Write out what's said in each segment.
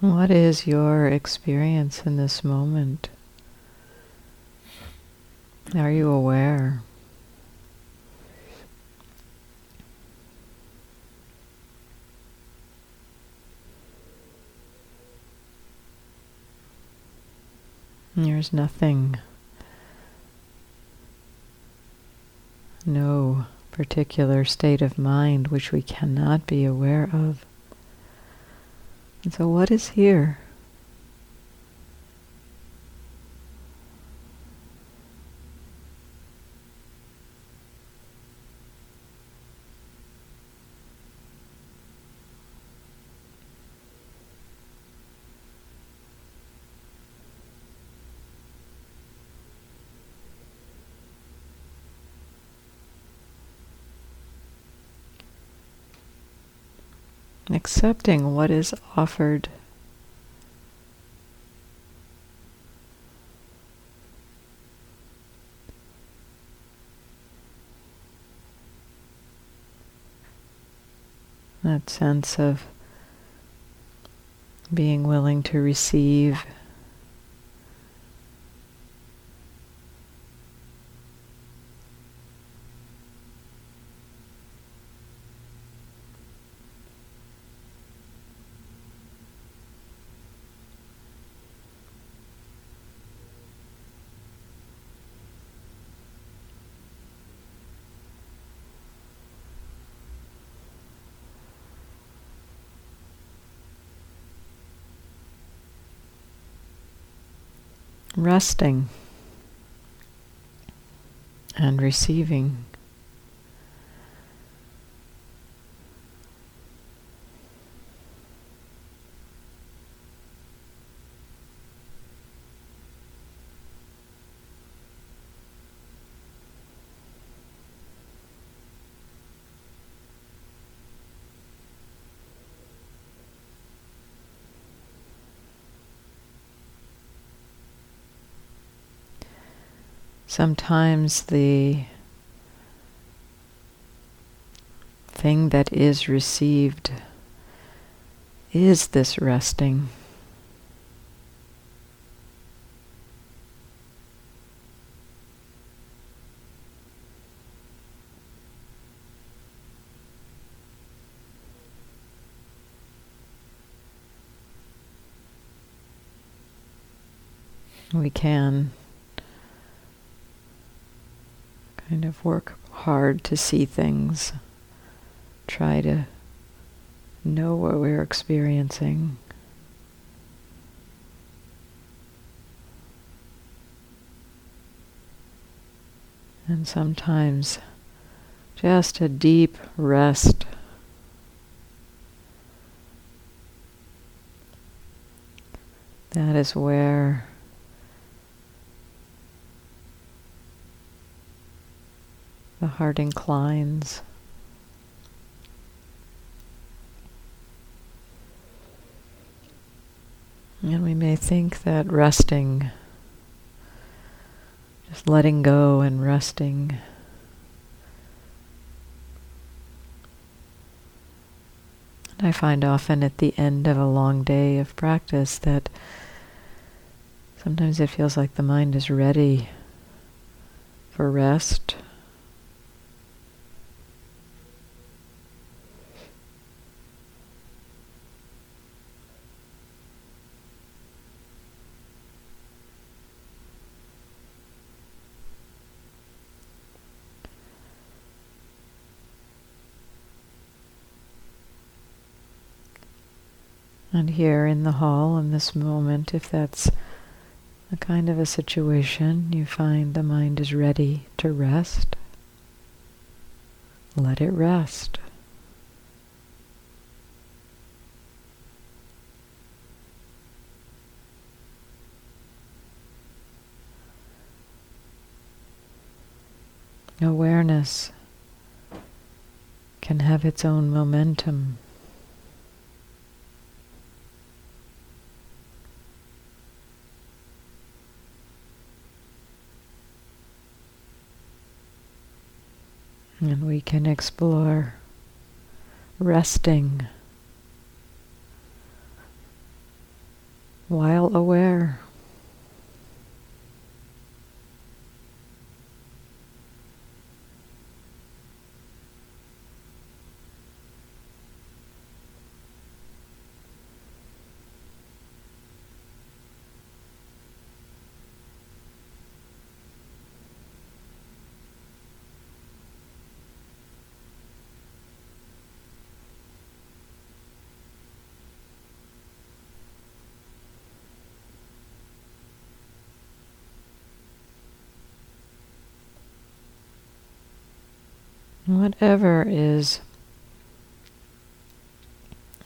What is your experience in this moment? Are you aware? There's nothing, no particular state of mind which we cannot be aware of. And so, what is here? Accepting what is offered. That sense of being willing to receive resting and receiving. Sometimes the thing that is received is this resting. We can kind of work hard to see things, try to know what we're experiencing. And sometimes just a deep rest. That is where the heart inclines. And we may think that resting, just letting go and resting, and I find often at the end of a long day of practice that sometimes it feels like the mind is ready for rest. And here in the hall, in this moment, if that's a kind of a situation you find the mind is ready to rest, let it rest. Awareness can have its own momentum. And we can explore resting. while aware. Whatever is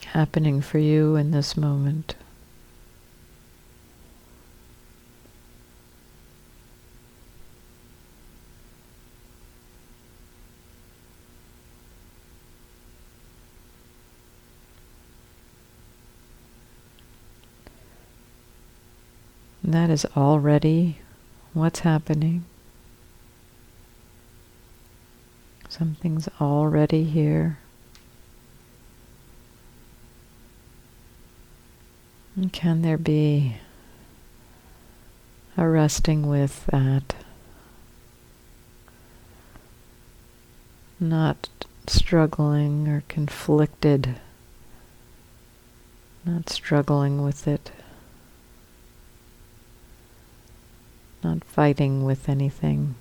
happening for you in this moment. that is already what's happening. Something's already here. And can there be a resting with that? Not struggling or conflicted, not struggling with it, not fighting with anything.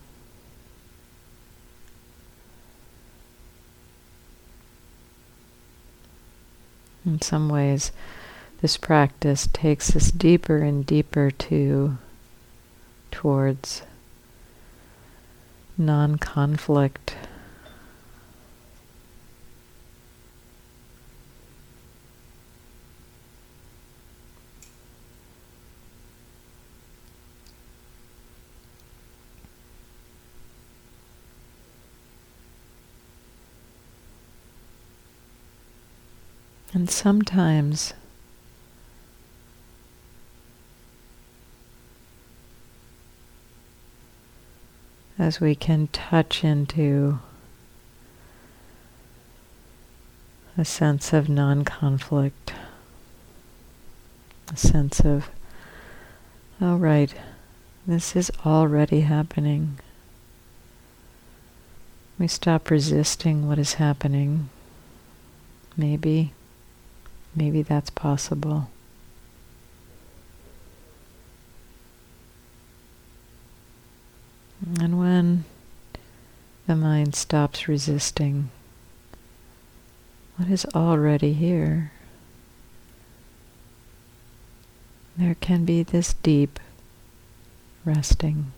In some ways, this practice takes us deeper and deeper to towards non-conflict. And sometimes as we can touch into a sense of non conflict, a sense of, oh, right, this is already happening. We stop resisting what is happening. Maybe Maybe that's possible. And when the mind stops resisting what is already here, there can be this deep resting.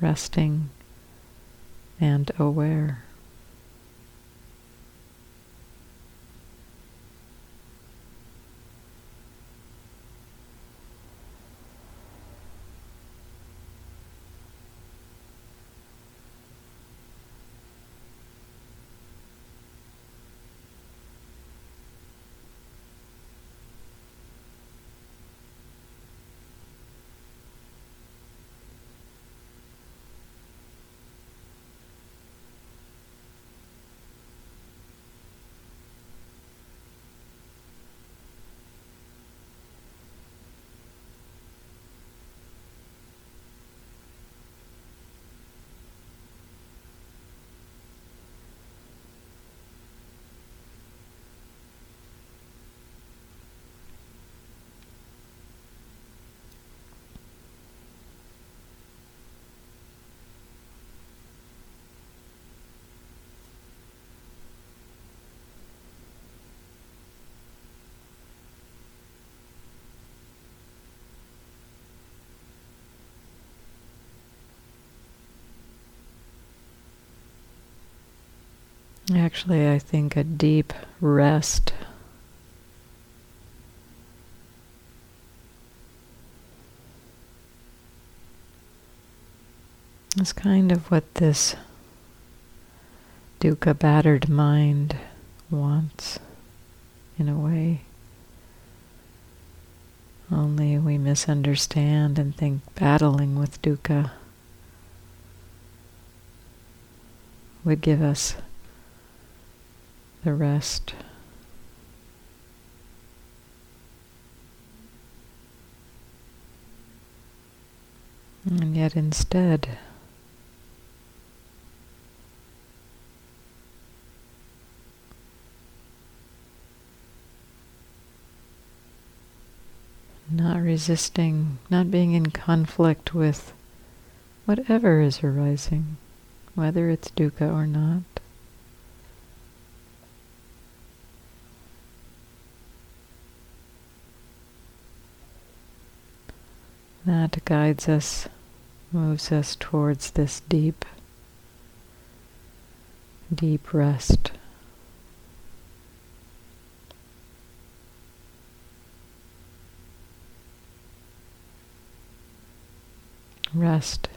Resting and aware. Actually, I think a deep rest is kind of what this dukkha battered mind wants, in a way. Only we misunderstand and think battling with dukkha would give us the rest. And yet instead, not resisting, not being in conflict with whatever is arising, whether it's dukkha or not. That guides us, moves us towards this deep, deep rest. Rest